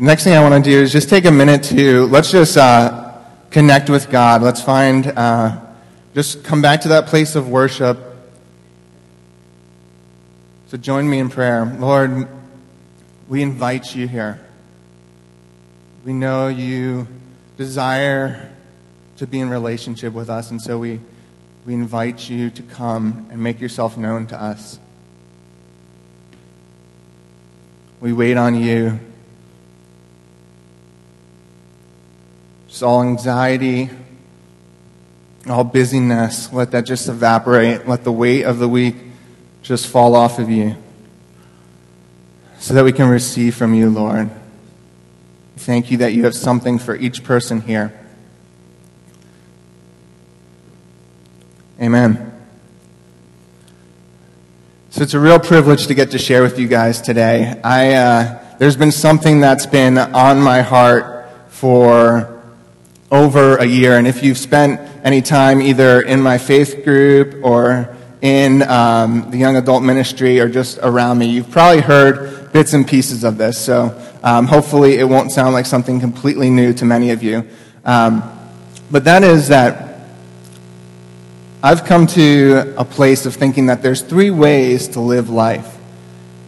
next thing I want to do is just take a minute to let's just uh, connect with God. Let's find, uh, just come back to that place of worship. So join me in prayer. Lord, we invite you here. We know you desire to be in relationship with us, and so we, we invite you to come and make yourself known to us. We wait on you. Just all anxiety, all busyness, let that just evaporate. Let the weight of the week just fall off of you so that we can receive from you, Lord. Thank you that you have something for each person here. Amen. So it's a real privilege to get to share with you guys today. I, uh, there's been something that's been on my heart for over a year, and if you've spent any time either in my faith group or in um, the young adult ministry or just around me, you've probably heard bits and pieces of this. So um, hopefully, it won't sound like something completely new to many of you. Um, but that is that I've come to a place of thinking that there's three ways to live life.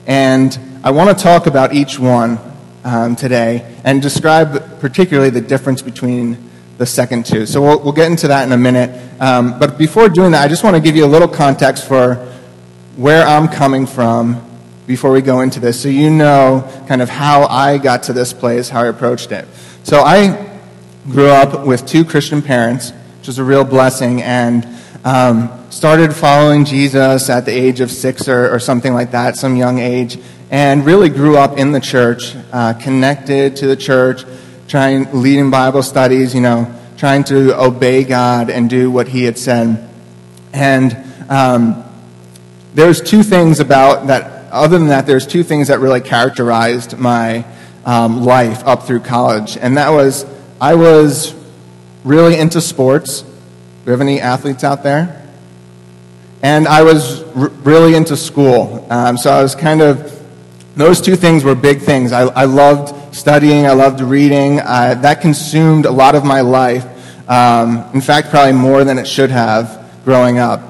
And I want to talk about each one um, today and describe particularly the difference between the second two. So we'll, we'll get into that in a minute. Um, but before doing that, I just want to give you a little context for where I'm coming from before we go into this so you know kind of how I got to this place, how I approached it. So I grew up with two Christian parents, which was a real blessing, and um, started following Jesus at the age of six or, or, something like that, some young age, and really grew up in the church, uh, connected to the church, trying, leading Bible studies, you know, trying to obey God and do what He had said. And um, there's two things about that other than that, there's two things that really characterized my um, life up through college. And that was, I was really into sports. Do we have any athletes out there? And I was r- really into school. Um, so I was kind of, those two things were big things. I, I loved studying, I loved reading. Uh, that consumed a lot of my life. Um, in fact, probably more than it should have growing up.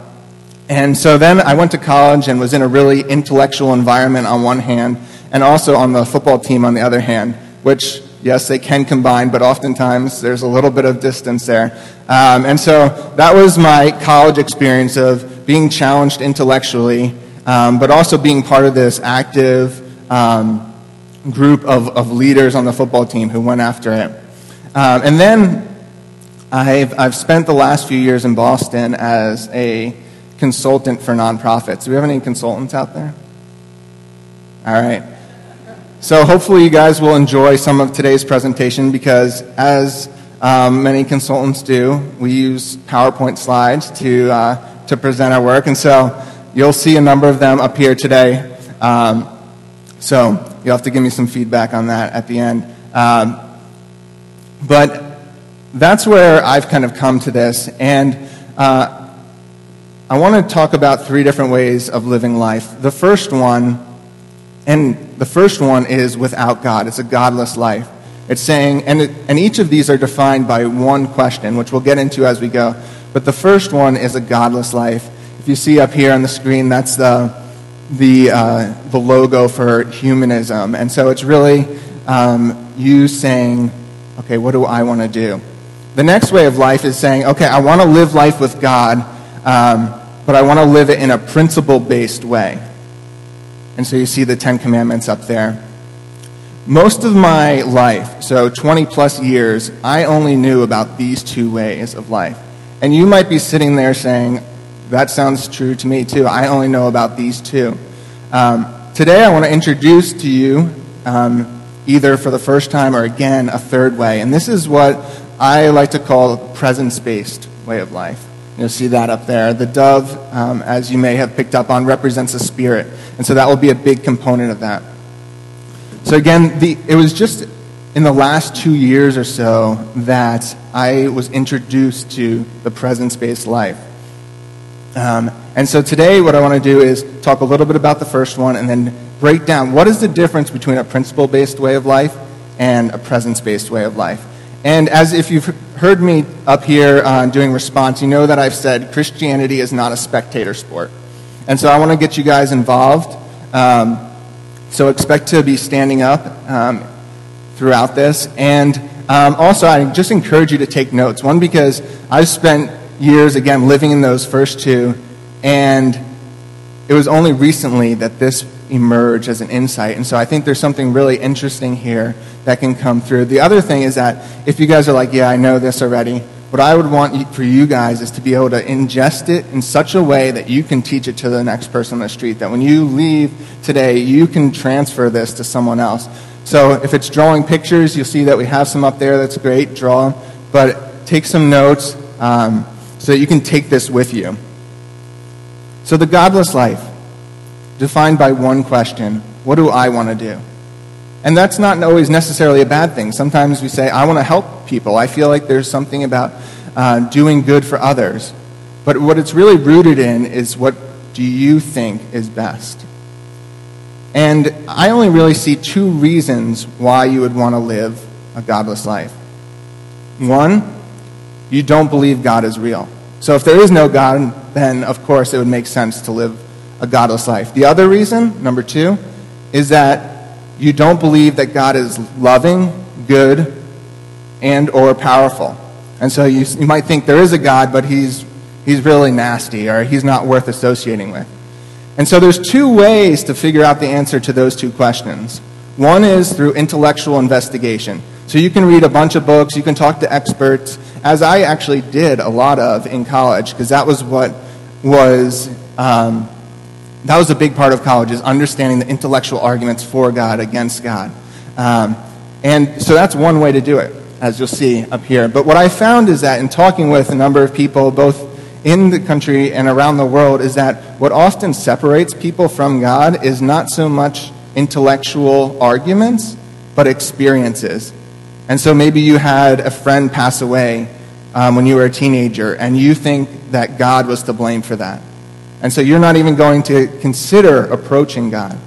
And so then I went to college and was in a really intellectual environment on one hand, and also on the football team on the other hand, which, yes, they can combine, but oftentimes there's a little bit of distance there. Um, and so that was my college experience of being challenged intellectually, um, but also being part of this active um, group of, of leaders on the football team who went after it. Um, and then I've, I've spent the last few years in Boston as a consultant for nonprofits. Do we have any consultants out there? All right. So hopefully you guys will enjoy some of today's presentation because as um, many consultants do, we use PowerPoint slides to, uh, to present our work. And so you'll see a number of them up here today. Um, so you'll have to give me some feedback on that at the end. Um, but that's where I've kind of come to this. And uh, I want to talk about three different ways of living life. The first one, and the first one is without God. It's a godless life. It's saying, and, it, and each of these are defined by one question, which we'll get into as we go. But the first one is a godless life. If you see up here on the screen, that's the, the, uh, the logo for humanism. And so it's really um, you saying, okay, what do I want to do? The next way of life is saying, okay, I want to live life with God. Um, but I want to live it in a principle based way. And so you see the Ten Commandments up there. Most of my life, so 20 plus years, I only knew about these two ways of life. And you might be sitting there saying, that sounds true to me too. I only know about these two. Um, today, I want to introduce to you, um, either for the first time or again, a third way. And this is what I like to call presence based way of life. You'll see that up there. The dove, um, as you may have picked up on, represents a spirit. And so that will be a big component of that. So again, the, it was just in the last two years or so that I was introduced to the presence based life. Um, and so today, what I want to do is talk a little bit about the first one and then break down what is the difference between a principle based way of life and a presence based way of life. And as if you've heard me up here uh, doing response, you know that I've said Christianity is not a spectator sport. And so I want to get you guys involved. Um, so expect to be standing up um, throughout this. And um, also, I just encourage you to take notes. One, because I've spent years, again, living in those first two, and it was only recently that this emerged as an insight. And so I think there's something really interesting here that can come through. The other thing is that if you guys are like, yeah, I know this already, what I would want for you guys is to be able to ingest it in such a way that you can teach it to the next person on the street. That when you leave today, you can transfer this to someone else. So if it's drawing pictures, you'll see that we have some up there. That's great. Draw. But take some notes um, so that you can take this with you. So the godless life, defined by one question What do I want to do? And that's not always necessarily a bad thing. Sometimes we say, I want to help people. I feel like there's something about uh, doing good for others. But what it's really rooted in is what do you think is best? And I only really see two reasons why you would want to live a godless life. One, you don't believe God is real. So if there is no God, then of course it would make sense to live a godless life. The other reason, number two, is that you don't believe that God is loving, good, and or powerful. And so you, you might think there is a God, but he's, he's really nasty or he's not worth associating with. And so there's two ways to figure out the answer to those two questions. One is through intellectual investigation. So you can read a bunch of books, you can talk to experts, as I actually did a lot of in college, because that was what was um, that was a big part of college is understanding the intellectual arguments for God against God. Um, and so that's one way to do it, as you'll see up here. But what I found is that in talking with a number of people, both in the country and around the world is that what often separates people from God is not so much intellectual arguments, but experiences. And so maybe you had a friend pass away um, when you were a teenager, and you think that God was to blame for that. And so you're not even going to consider approaching God.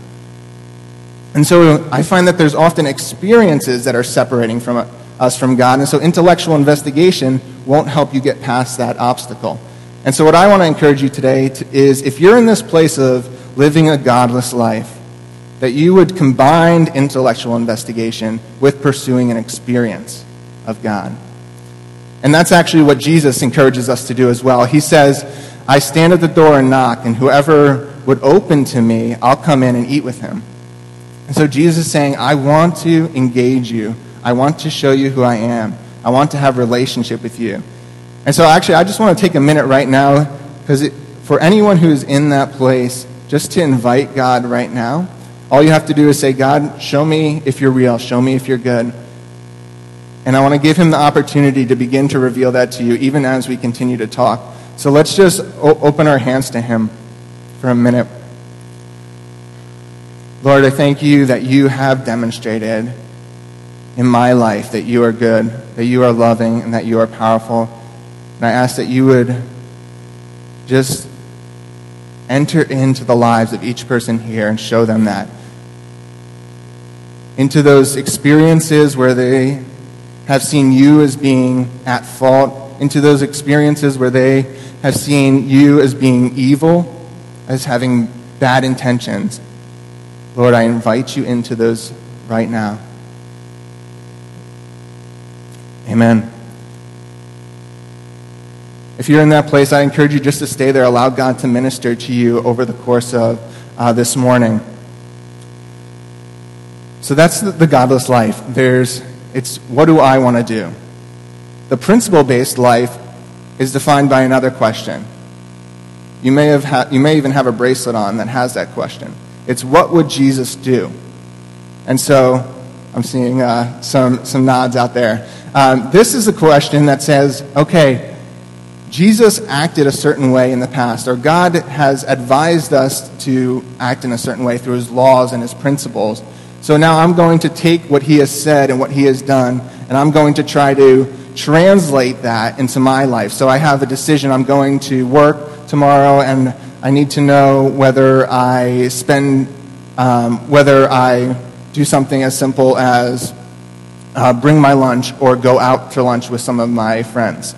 And so I find that there's often experiences that are separating from us from God. And so intellectual investigation won't help you get past that obstacle. And so, what I want to encourage you today to, is if you're in this place of living a godless life, that you would combine intellectual investigation with pursuing an experience of God. And that's actually what Jesus encourages us to do as well. He says, I stand at the door and knock, and whoever would open to me, I'll come in and eat with him. And so Jesus is saying, I want to engage you. I want to show you who I am. I want to have relationship with you. And so, actually, I just want to take a minute right now, because for anyone who's in that place, just to invite God right now, all you have to do is say, God, show me if you're real, show me if you're good. And I want to give him the opportunity to begin to reveal that to you, even as we continue to talk. So let's just o- open our hands to him for a minute. Lord, I thank you that you have demonstrated in my life that you are good, that you are loving, and that you are powerful. And I ask that you would just enter into the lives of each person here and show them that. Into those experiences where they have seen you as being at fault, into those experiences where they have seen you as being evil, as having bad intentions. Lord, I invite you into those right now. Amen. If you're in that place, I encourage you just to stay there. Allow God to minister to you over the course of uh, this morning. So that's the, godless life. There's, it's what do I want to do? The principle based life is defined by another question. You may, have ha- you may even have a bracelet on that has that question. It's what would Jesus do? And so I'm seeing uh, some, some nods out there. Um, this is a question that says, okay, Jesus acted a certain way in the past, or God has advised us to act in a certain way through his laws and his principles. So now I'm going to take what he has said and what he has done, and I'm going to try to translate that into my life. So I have a decision. I'm going to work tomorrow, and I need to know whether I spend, um, whether I do something as simple as uh, bring my lunch or go out to lunch with some of my friends?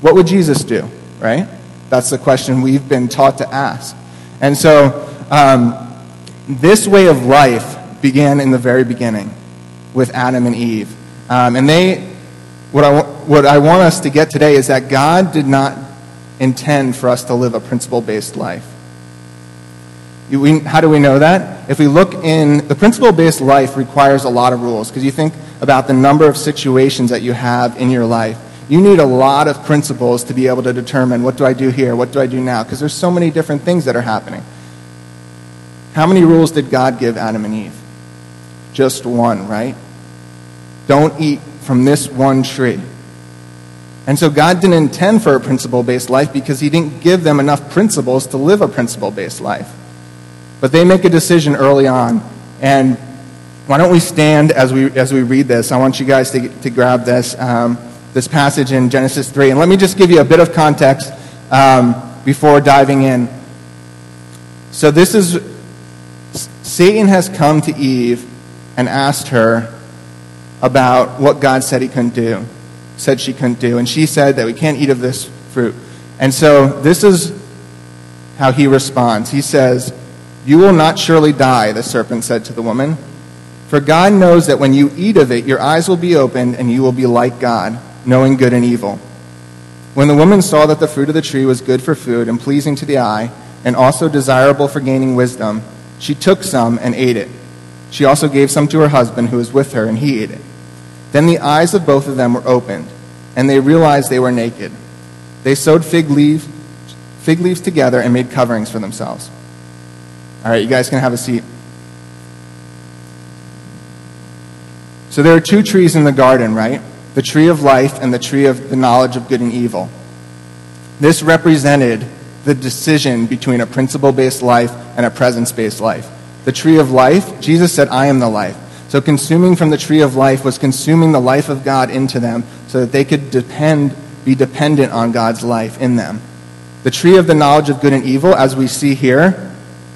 What would Jesus do, right? That's the question we've been taught to ask. And so, um, this way of life began in the very beginning with Adam and Eve. Um, and they, what I, what I want us to get today is that God did not intend for us to live a principle based life. We, how do we know that? If we look in, the principle based life requires a lot of rules because you think about the number of situations that you have in your life. You need a lot of principles to be able to determine what do I do here, what do I do now, because there's so many different things that are happening. How many rules did God give Adam and Eve? Just one, right? Don't eat from this one tree. And so God didn't intend for a principle based life because He didn't give them enough principles to live a principle based life. But they make a decision early on. And why don't we stand as we, as we read this? I want you guys to, to grab this, um, this passage in Genesis 3. And let me just give you a bit of context um, before diving in. So, this is Satan has come to Eve and asked her about what God said he couldn't do, said she couldn't do. And she said that we can't eat of this fruit. And so, this is how he responds. He says, you will not surely die, the serpent said to the woman. For God knows that when you eat of it, your eyes will be opened, and you will be like God, knowing good and evil. When the woman saw that the fruit of the tree was good for food and pleasing to the eye, and also desirable for gaining wisdom, she took some and ate it. She also gave some to her husband who was with her, and he ate it. Then the eyes of both of them were opened, and they realized they were naked. They sewed fig leaves, fig leaves together and made coverings for themselves. All right, you guys can have a seat. So there are two trees in the garden, right? The tree of life and the tree of the knowledge of good and evil. This represented the decision between a principle based life and a presence based life. The tree of life, Jesus said, I am the life. So consuming from the tree of life was consuming the life of God into them so that they could depend, be dependent on God's life in them. The tree of the knowledge of good and evil, as we see here,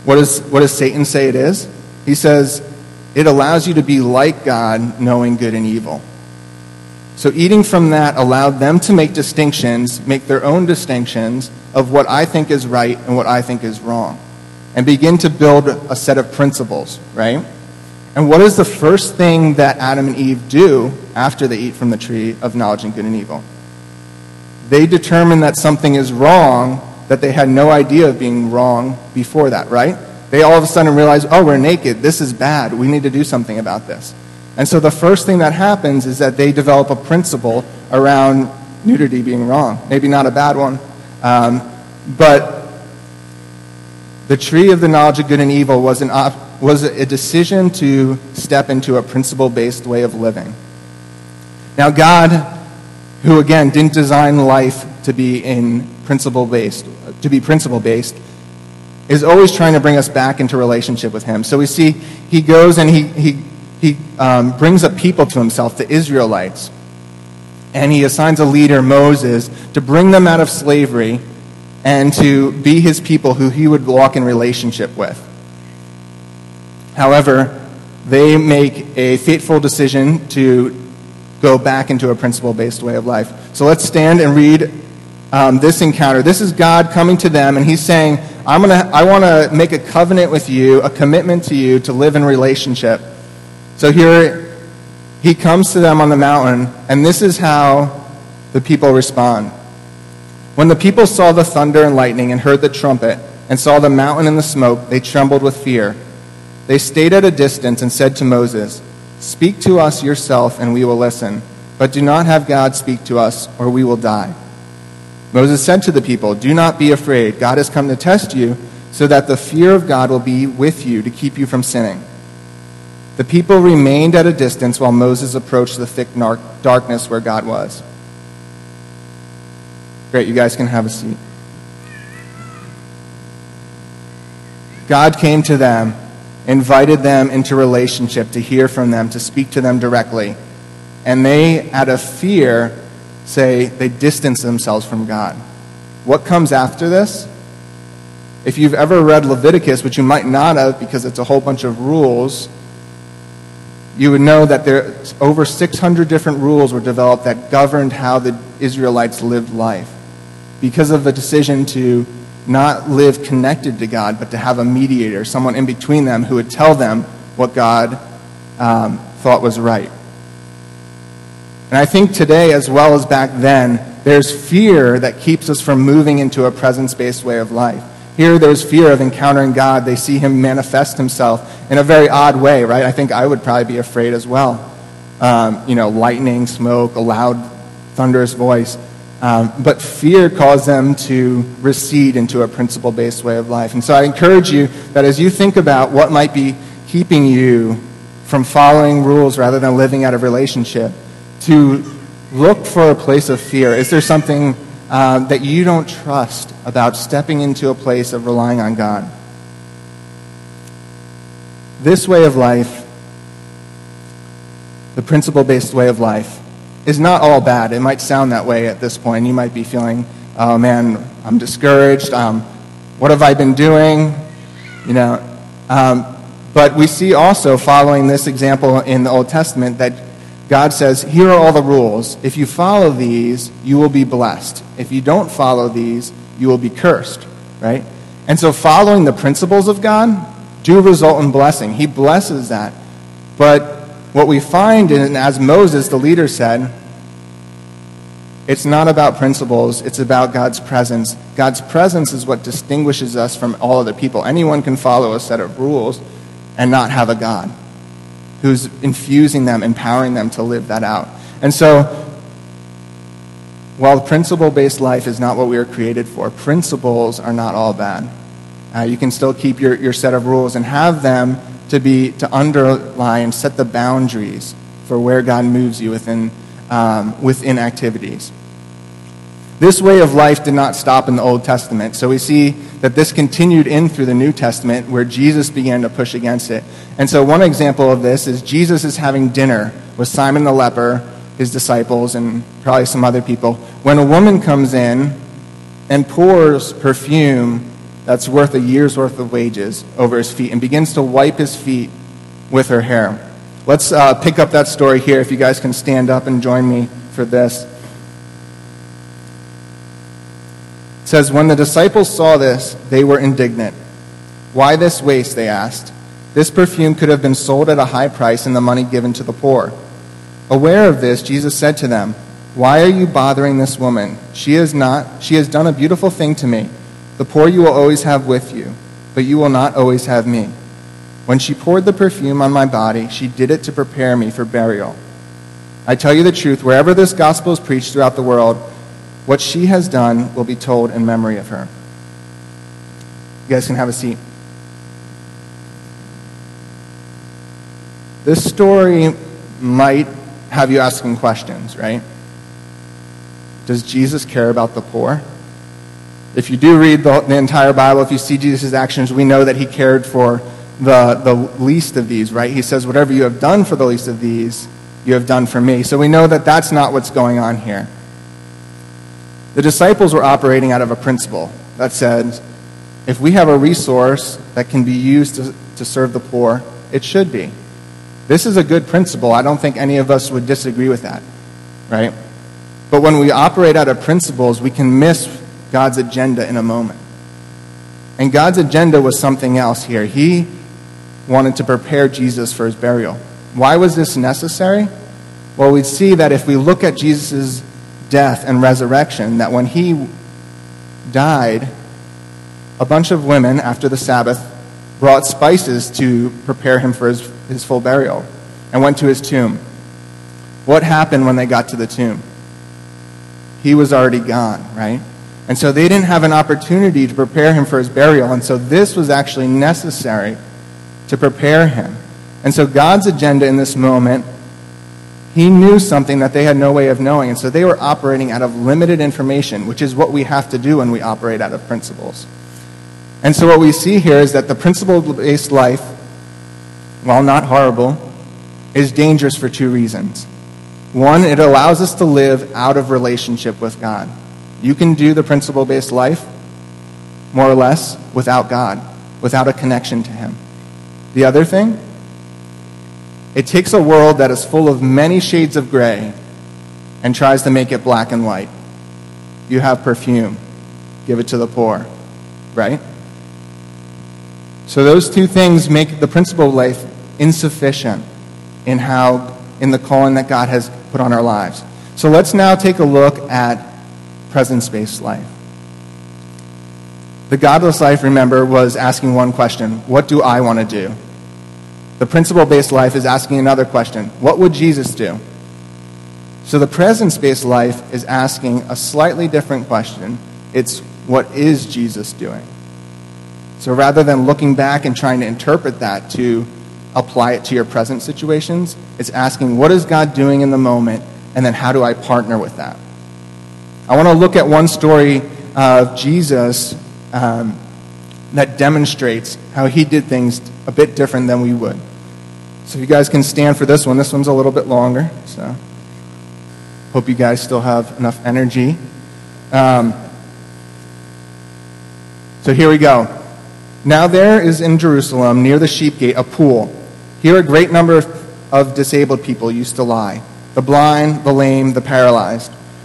what, is, what does Satan say it is? He says, it allows you to be like God, knowing good and evil. So eating from that allowed them to make distinctions, make their own distinctions of what I think is right and what I think is wrong, and begin to build a set of principles, right? And what is the first thing that Adam and Eve do after they eat from the tree of knowledge and good and evil? They determine that something is wrong that they had no idea of being wrong before that, right? They all of a sudden realize, oh, we're naked. This is bad. We need to do something about this. And so the first thing that happens is that they develop a principle around nudity being wrong. Maybe not a bad one, um, but the tree of the knowledge of good and evil was, an op- was a decision to step into a principle based way of living. Now, God, who again didn't design life to be in principle based, to be principle based, is always trying to bring us back into relationship with Him. So we see He goes and He, he, he um, brings a people to Himself, the Israelites. And He assigns a leader, Moses, to bring them out of slavery and to be His people who He would walk in relationship with. However, they make a fateful decision to go back into a principle based way of life. So let's stand and read um, this encounter. This is God coming to them, and He's saying, I'm gonna, I want to make a covenant with you, a commitment to you to live in relationship. So here, He comes to them on the mountain, and this is how the people respond. When the people saw the thunder and lightning and heard the trumpet and saw the mountain and the smoke, they trembled with fear. They stayed at a distance and said to Moses, Speak to us yourself, and we will listen. But do not have God speak to us, or we will die. Moses said to the people, Do not be afraid. God has come to test you, so that the fear of God will be with you to keep you from sinning. The people remained at a distance while Moses approached the thick darkness where God was. Great, you guys can have a seat. God came to them, invited them into relationship to hear from them, to speak to them directly. And they, out of fear, say they distance themselves from God. What comes after this? If you've ever read Leviticus, which you might not have because it's a whole bunch of rules, you would know that there over 600 different rules were developed that governed how the Israelites lived life because of the decision to not live connected to God, but to have a mediator, someone in between them who would tell them what God um, thought was right. And I think today, as well as back then, there's fear that keeps us from moving into a presence based way of life. Here, there's fear of encountering God. They see Him manifest Himself in a very odd way, right? I think I would probably be afraid as well. Um, you know, lightning, smoke, a loud, thunderous voice. Um, but fear caused them to recede into a principle based way of life. And so I encourage you that as you think about what might be keeping you from following rules rather than living out of relationship, to look for a place of fear. Is there something uh, that you don't trust about stepping into a place of relying on God? This way of life, the principle based way of life, is not all bad. It might sound that way at this point. You might be feeling, oh man, I'm discouraged. Um, what have I been doing? You know. Um, but we see also, following this example in the Old Testament, that God says, Here are all the rules. If you follow these, you will be blessed. If you don't follow these, you will be cursed. Right? And so, following the principles of God do result in blessing. He blesses that. But what we find, in, as Moses, the leader, said, it's not about principles, it's about God's presence. God's presence is what distinguishes us from all other people. Anyone can follow a set of rules and not have a God who's infusing them, empowering them to live that out. And so, while principle based life is not what we are created for, principles are not all bad. Uh, you can still keep your, your set of rules and have them to be to underlie and set the boundaries for where God moves you within um, within activities. This way of life did not stop in the Old Testament, so we see that this continued in through the New Testament where Jesus began to push against it. And so, one example of this is Jesus is having dinner with Simon the leper, his disciples, and probably some other people. When a woman comes in and pours perfume that's worth a year's worth of wages over his feet and begins to wipe his feet with her hair. Let's uh, pick up that story here if you guys can stand up and join me for this. It says, When the disciples saw this, they were indignant. Why this waste? They asked. This perfume could have been sold at a high price and the money given to the poor. Aware of this, Jesus said to them, Why are you bothering this woman? She, is not, she has done a beautiful thing to me. The poor you will always have with you, but you will not always have me. When she poured the perfume on my body, she did it to prepare me for burial. I tell you the truth, wherever this gospel is preached throughout the world, what she has done will be told in memory of her. You guys can have a seat. This story might have you asking questions, right? Does Jesus care about the poor? If you do read the, the entire Bible, if you see Jesus' actions, we know that he cared for the, the least of these, right? He says, Whatever you have done for the least of these, you have done for me. So we know that that's not what's going on here. The disciples were operating out of a principle that said, if we have a resource that can be used to, to serve the poor, it should be. This is a good principle. I don't think any of us would disagree with that, right? But when we operate out of principles, we can miss God's agenda in a moment. And God's agenda was something else here. He wanted to prepare Jesus for his burial. Why was this necessary? Well, we see that if we look at Jesus' death and resurrection, that when he died, a bunch of women, after the Sabbath, brought spices to prepare him for his, his full burial and went to his tomb. What happened when they got to the tomb? He was already gone, right? And so they didn't have an opportunity to prepare him for his burial. And so this was actually necessary to prepare him. And so God's agenda in this moment, he knew something that they had no way of knowing. And so they were operating out of limited information, which is what we have to do when we operate out of principles. And so what we see here is that the principle based life, while not horrible, is dangerous for two reasons. One, it allows us to live out of relationship with God. You can do the principle based life, more or less, without God, without a connection to Him. The other thing, It takes a world that is full of many shades of gray and tries to make it black and white. You have perfume, give it to the poor, right? So those two things make the principle of life insufficient in how in the calling that God has put on our lives. So let's now take a look at presence-based life. The godless life, remember, was asking one question What do I want to do? The principle based life is asking another question What would Jesus do? So the presence based life is asking a slightly different question. It's what is Jesus doing? So rather than looking back and trying to interpret that to apply it to your present situations, it's asking what is God doing in the moment and then how do I partner with that? I want to look at one story of Jesus um, that demonstrates how he did things a bit different than we would. So you guys can stand for this one, this one's a little bit longer. So hope you guys still have enough energy. Um, so here we go. Now there is in Jerusalem, near the sheep gate, a pool. Here a great number of disabled people used to lie the blind, the lame, the paralyzed.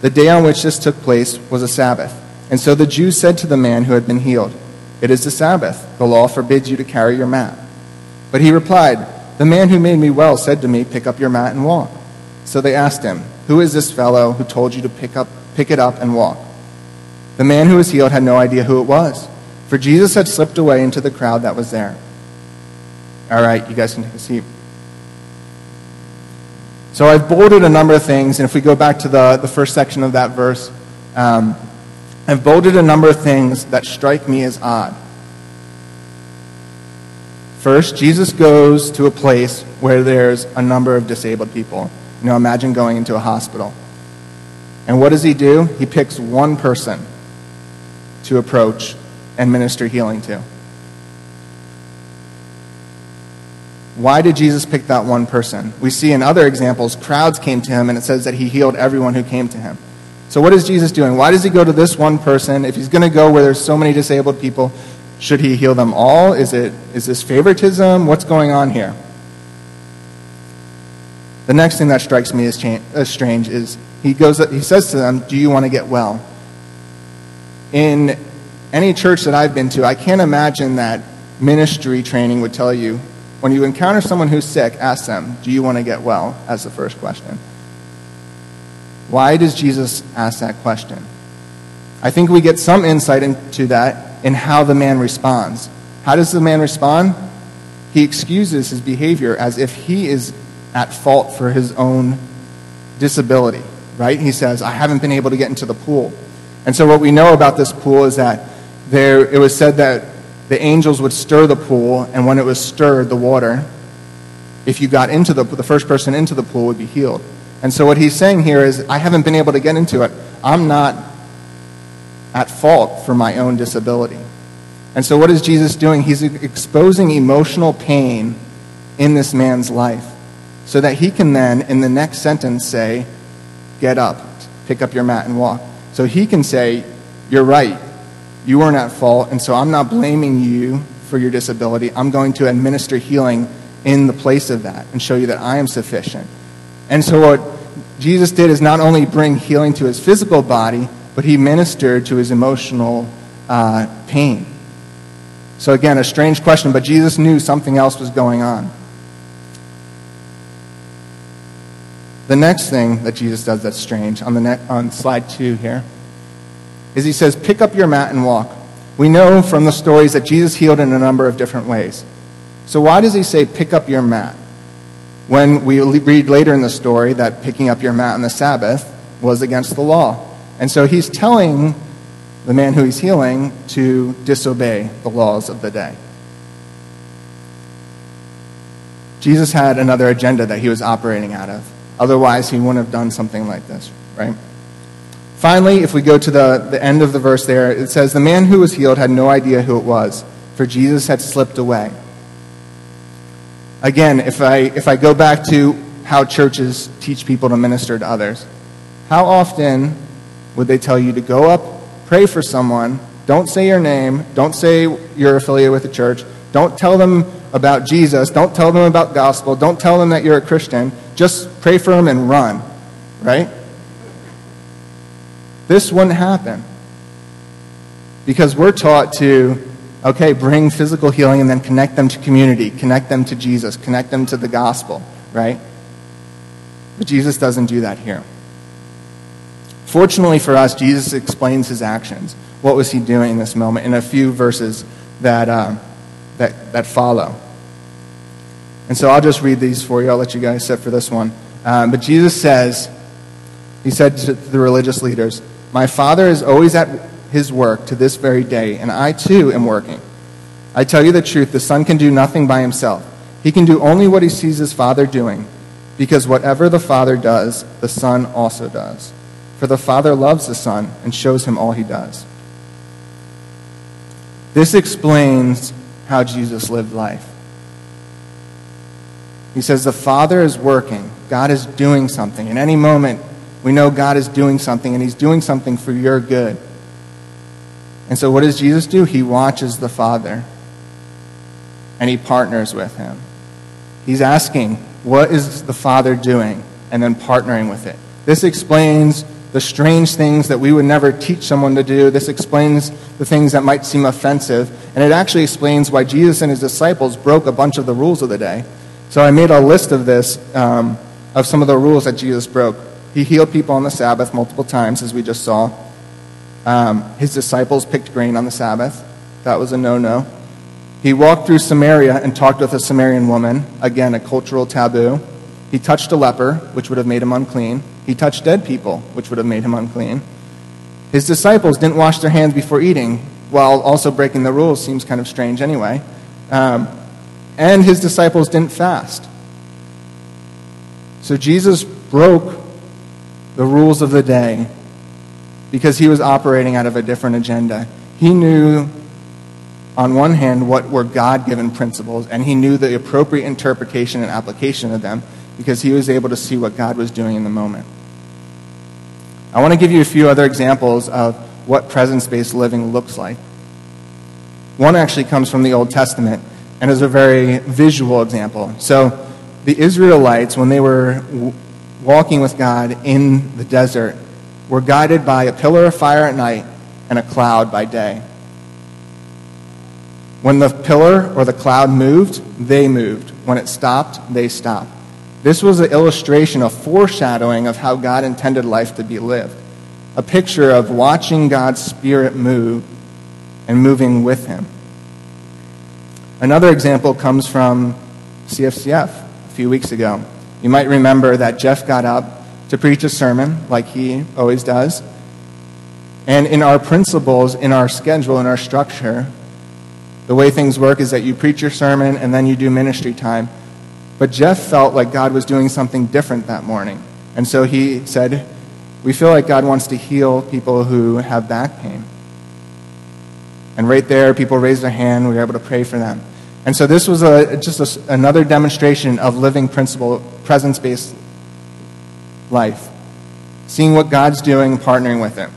The day on which this took place was a Sabbath. And so the Jews said to the man who had been healed, It is the Sabbath. The law forbids you to carry your mat. But he replied, The man who made me well said to me, Pick up your mat and walk. So they asked him, Who is this fellow who told you to pick, up, pick it up and walk? The man who was healed had no idea who it was, for Jesus had slipped away into the crowd that was there. All right, you guys can take a seat. So I've bolded a number of things, and if we go back to the, the first section of that verse, um, I've bolded a number of things that strike me as odd. First, Jesus goes to a place where there's a number of disabled people. You know, imagine going into a hospital. And what does he do? He picks one person to approach and minister healing to. Why did Jesus pick that one person? We see in other examples, crowds came to him, and it says that he healed everyone who came to him. So, what is Jesus doing? Why does he go to this one person? If he's going to go where there's so many disabled people, should he heal them all? Is, it, is this favoritism? What's going on here? The next thing that strikes me as, cha- as strange is he, goes, he says to them, Do you want to get well? In any church that I've been to, I can't imagine that ministry training would tell you when you encounter someone who's sick, ask them, Do you want to get well? as the first question. Why does Jesus ask that question? I think we get some insight into that in how the man responds. How does the man respond? He excuses his behavior as if he is at fault for his own disability, right? He says, I haven't been able to get into the pool. And so, what we know about this pool is that there, it was said that the angels would stir the pool, and when it was stirred, the water, if you got into the the first person into the pool would be healed. And so what he's saying here is, I haven't been able to get into it. I'm not at fault for my own disability. And so what is Jesus doing? He's exposing emotional pain in this man's life so that he can then, in the next sentence, say, Get up, pick up your mat, and walk. So he can say, You're right. You weren't at fault, and so I'm not blaming you for your disability. I'm going to administer healing in the place of that and show you that I am sufficient. And so, what Jesus did is not only bring healing to his physical body, but he ministered to his emotional uh, pain. So, again, a strange question, but Jesus knew something else was going on. The next thing that Jesus does that's strange on, the ne- on slide two here is he says, Pick up your mat and walk. We know from the stories that Jesus healed in a number of different ways. So, why does he say, Pick up your mat? When we read later in the story that picking up your mat on the Sabbath was against the law. And so he's telling the man who he's healing to disobey the laws of the day. Jesus had another agenda that he was operating out of. Otherwise, he wouldn't have done something like this, right? Finally, if we go to the, the end of the verse there, it says, The man who was healed had no idea who it was, for Jesus had slipped away. Again, if I, if I go back to how churches teach people to minister to others, how often would they tell you to go up, pray for someone, don't say your name, don't say you're affiliated with the church, don't tell them about Jesus, don't tell them about gospel, don't tell them that you're a Christian, just pray for them and run, right? This wouldn't happen. Because we're taught to, okay, bring physical healing and then connect them to community, connect them to Jesus, connect them to the gospel, right? But Jesus doesn't do that here. Fortunately for us, Jesus explains his actions. What was he doing in this moment in a few verses that, uh, that, that follow. And so I'll just read these for you. I'll let you guys sit for this one. Um, but Jesus says, He said to the religious leaders, my Father is always at his work to this very day, and I too am working. I tell you the truth, the Son can do nothing by himself. He can do only what he sees his Father doing, because whatever the Father does, the Son also does. For the Father loves the Son and shows him all he does. This explains how Jesus lived life. He says, The Father is working, God is doing something. In any moment, we know God is doing something, and He's doing something for your good. And so, what does Jesus do? He watches the Father and he partners with him. He's asking, What is the Father doing? and then partnering with it. This explains the strange things that we would never teach someone to do. This explains the things that might seem offensive. And it actually explains why Jesus and his disciples broke a bunch of the rules of the day. So I made a list of this, um, of some of the rules that Jesus broke. He healed people on the Sabbath multiple times, as we just saw. Um, his disciples picked grain on the Sabbath. That was a no no. He walked through Samaria and talked with a Samaritan woman. Again, a cultural taboo. He touched a leper, which would have made him unclean. He touched dead people, which would have made him unclean. His disciples didn't wash their hands before eating, while also breaking the rules seems kind of strange anyway. Um, and his disciples didn't fast. So Jesus broke the rules of the day because he was operating out of a different agenda. He knew, on one hand, what were God given principles, and he knew the appropriate interpretation and application of them because he was able to see what God was doing in the moment. I want to give you a few other examples of what presence based living looks like. One actually comes from the Old Testament and is a very visual example. So, the Israelites, when they were walking with God in the desert were guided by a pillar of fire at night and a cloud by day. When the pillar or the cloud moved, they moved. When it stopped, they stopped. This was an illustration, a foreshadowing of how God intended life to be lived. A picture of watching God's Spirit move and moving with Him. Another example comes from CFCF a few weeks ago. You might remember that Jeff got up to preach a sermon, like he always does. And in our principles, in our schedule, in our structure, the way things work is that you preach your sermon and then you do ministry time. But Jeff felt like God was doing something different that morning. And so he said, We feel like God wants to heal people who have back pain. And right there, people raised their hand. We were able to pray for them. And so this was a, just a, another demonstration of living principle, presence based life. Seeing what God's doing, partnering with Him.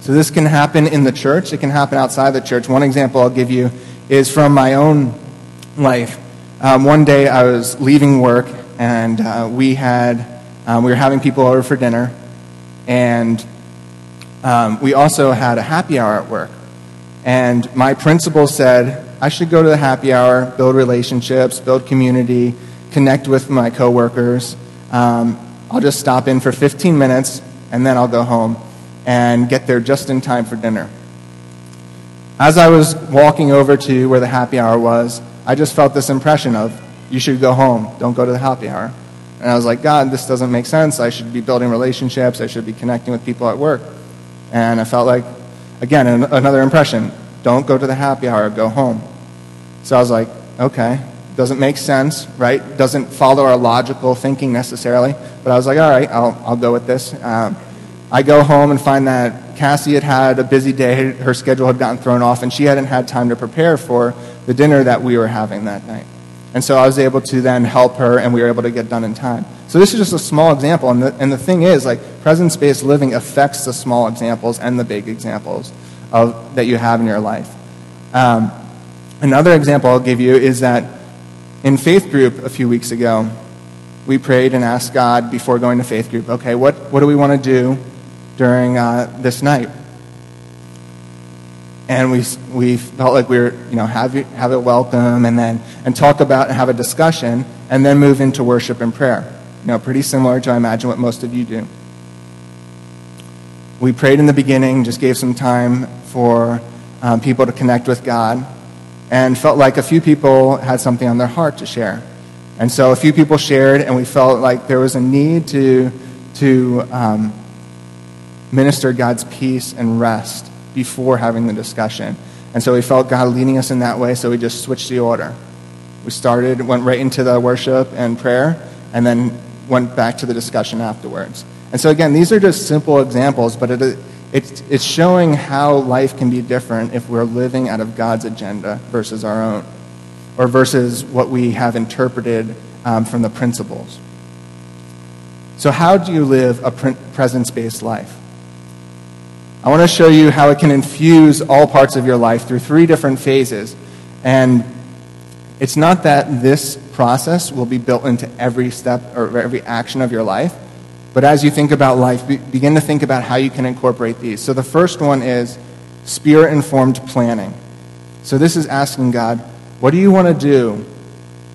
So this can happen in the church, it can happen outside the church. One example I'll give you is from my own life. Um, one day I was leaving work and uh, we had um, we were having people over for dinner and um, we also had a happy hour at work. And my principal said, I should go to the happy hour, build relationships, build community, connect with my coworkers. Um, I'll just stop in for 15 minutes and then I'll go home and get there just in time for dinner. As I was walking over to where the happy hour was, I just felt this impression of, you should go home, don't go to the happy hour. And I was like, God, this doesn't make sense. I should be building relationships, I should be connecting with people at work. And I felt like, again, another impression don't go to the happy hour, go home. So I was like, okay. Doesn't make sense, right? Doesn't follow our logical thinking necessarily. But I was like, all right, I'll, I'll go with this. Um, I go home and find that Cassie had had a busy day. Her schedule had gotten thrown off, and she hadn't had time to prepare for the dinner that we were having that night. And so I was able to then help her, and we were able to get done in time. So this is just a small example. And the, and the thing is, like, presence based living affects the small examples and the big examples of, that you have in your life. Um, another example I'll give you is that in faith group a few weeks ago, we prayed and asked God before going to faith group, okay, what, what do we want to do during uh, this night? and we, we felt like we were, you know, have, have it welcome and then and talk about and have a discussion and then move into worship and prayer. You know, pretty similar to I imagine what most of you do. We prayed in the beginning, just gave some time for um, people to connect with God, and felt like a few people had something on their heart to share. And so a few people shared, and we felt like there was a need to, to um, minister God's peace and rest before having the discussion. And so we felt God leading us in that way, so we just switched the order. We started, went right into the worship and prayer, and then went back to the discussion afterwards. And so, again, these are just simple examples, but it, it's, it's showing how life can be different if we're living out of God's agenda versus our own, or versus what we have interpreted um, from the principles. So, how do you live a presence based life? I want to show you how it can infuse all parts of your life through three different phases. And it's not that this process will be built into every step or every action of your life, but as you think about life, begin to think about how you can incorporate these. So the first one is spirit informed planning. So this is asking God, what do you want to do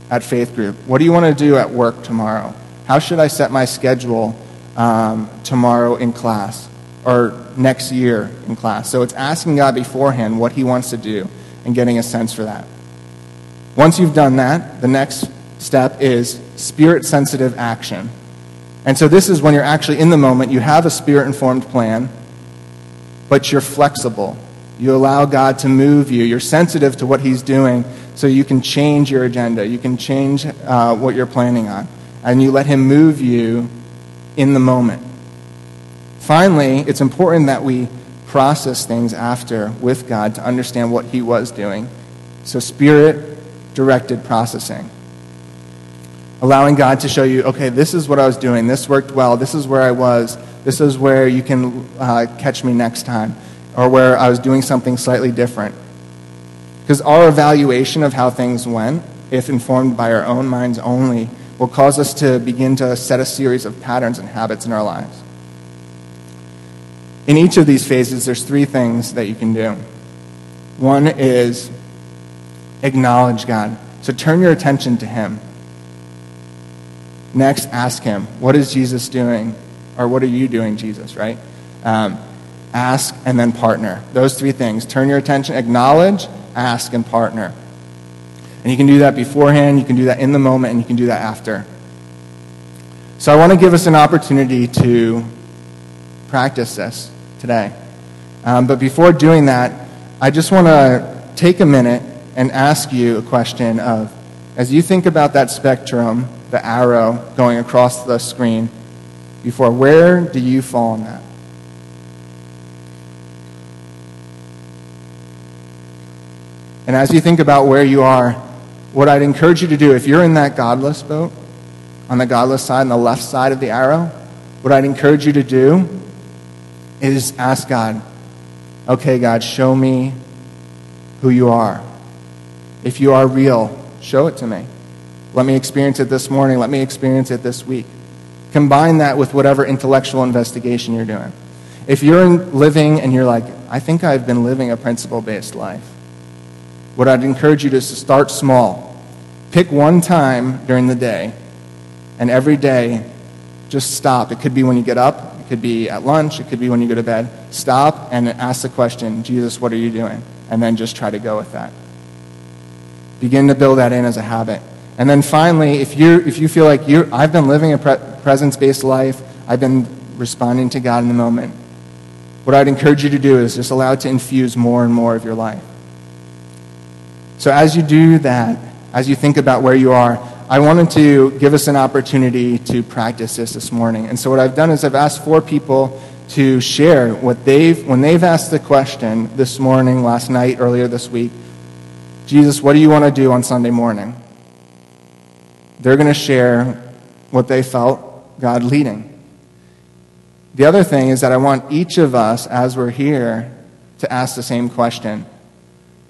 at faith group? What do you want to do at work tomorrow? How should I set my schedule um, tomorrow in class? or next year in class. So it's asking God beforehand what He wants to do and getting a sense for that. Once you've done that, the next step is spirit sensitive action. And so this is when you're actually in the moment, you have a spirit informed plan, but you're flexible. You allow God to move you. You're sensitive to what He's doing so you can change your agenda. You can change uh, what you're planning on. And you let Him move you in the moment. Finally, it's important that we process things after with God to understand what He was doing. So, spirit directed processing. Allowing God to show you, okay, this is what I was doing. This worked well. This is where I was. This is where you can uh, catch me next time. Or where I was doing something slightly different. Because our evaluation of how things went, if informed by our own minds only, will cause us to begin to set a series of patterns and habits in our lives. In each of these phases, there's three things that you can do. One is acknowledge God. So turn your attention to Him. Next, ask Him, what is Jesus doing? Or what are you doing, Jesus, right? Um, ask and then partner. Those three things. Turn your attention, acknowledge, ask, and partner. And you can do that beforehand, you can do that in the moment, and you can do that after. So I want to give us an opportunity to practice this today. Um, but before doing that, I just want to take a minute and ask you a question of, as you think about that spectrum, the arrow going across the screen, before, where do you fall in that? And as you think about where you are, what I'd encourage you to do, if you're in that godless boat, on the godless side, on the left side of the arrow, what I'd encourage you to do is ask God, okay, God, show me who you are. If you are real, show it to me. Let me experience it this morning. Let me experience it this week. Combine that with whatever intellectual investigation you're doing. If you're living and you're like, I think I've been living a principle based life, what I'd encourage you to is to start small. Pick one time during the day, and every day, just stop. It could be when you get up, it could be at lunch. It could be when you go to bed. Stop and ask the question, Jesus, what are you doing? And then just try to go with that. Begin to build that in as a habit. And then finally, if, you if you feel like you I've been living a pre- presence based life, I've been responding to God in the moment, what I'd encourage you to do is just allow it to infuse more and more of your life. So as you do that, as you think about where you are, I wanted to give us an opportunity to practice this this morning. And so what I've done is I've asked four people to share what they've, when they've asked the question this morning, last night, earlier this week, Jesus, what do you want to do on Sunday morning? They're going to share what they felt God leading. The other thing is that I want each of us, as we're here, to ask the same question.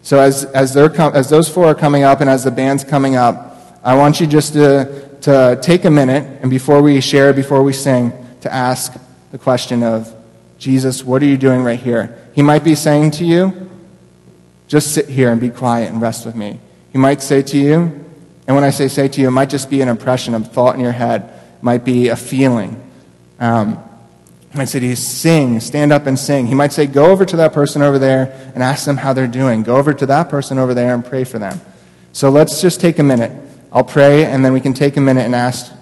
So as, as, they're com- as those four are coming up and as the band's coming up, I want you just to, to take a minute and before we share, before we sing, to ask the question of, Jesus, what are you doing right here? He might be saying to you, just sit here and be quiet and rest with me. He might say to you, and when I say say to you, it might just be an impression of thought in your head, it might be a feeling. Um, he might say to you, sing, stand up and sing. He might say, go over to that person over there and ask them how they're doing. Go over to that person over there and pray for them. So let's just take a minute. I'll pray, and then we can take a minute and ask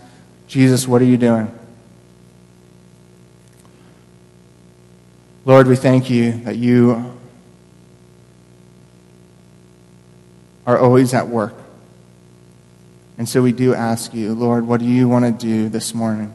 Jesus, what are you doing? Lord, we thank you that you are always at work. And so we do ask you, Lord, what do you want to do this morning?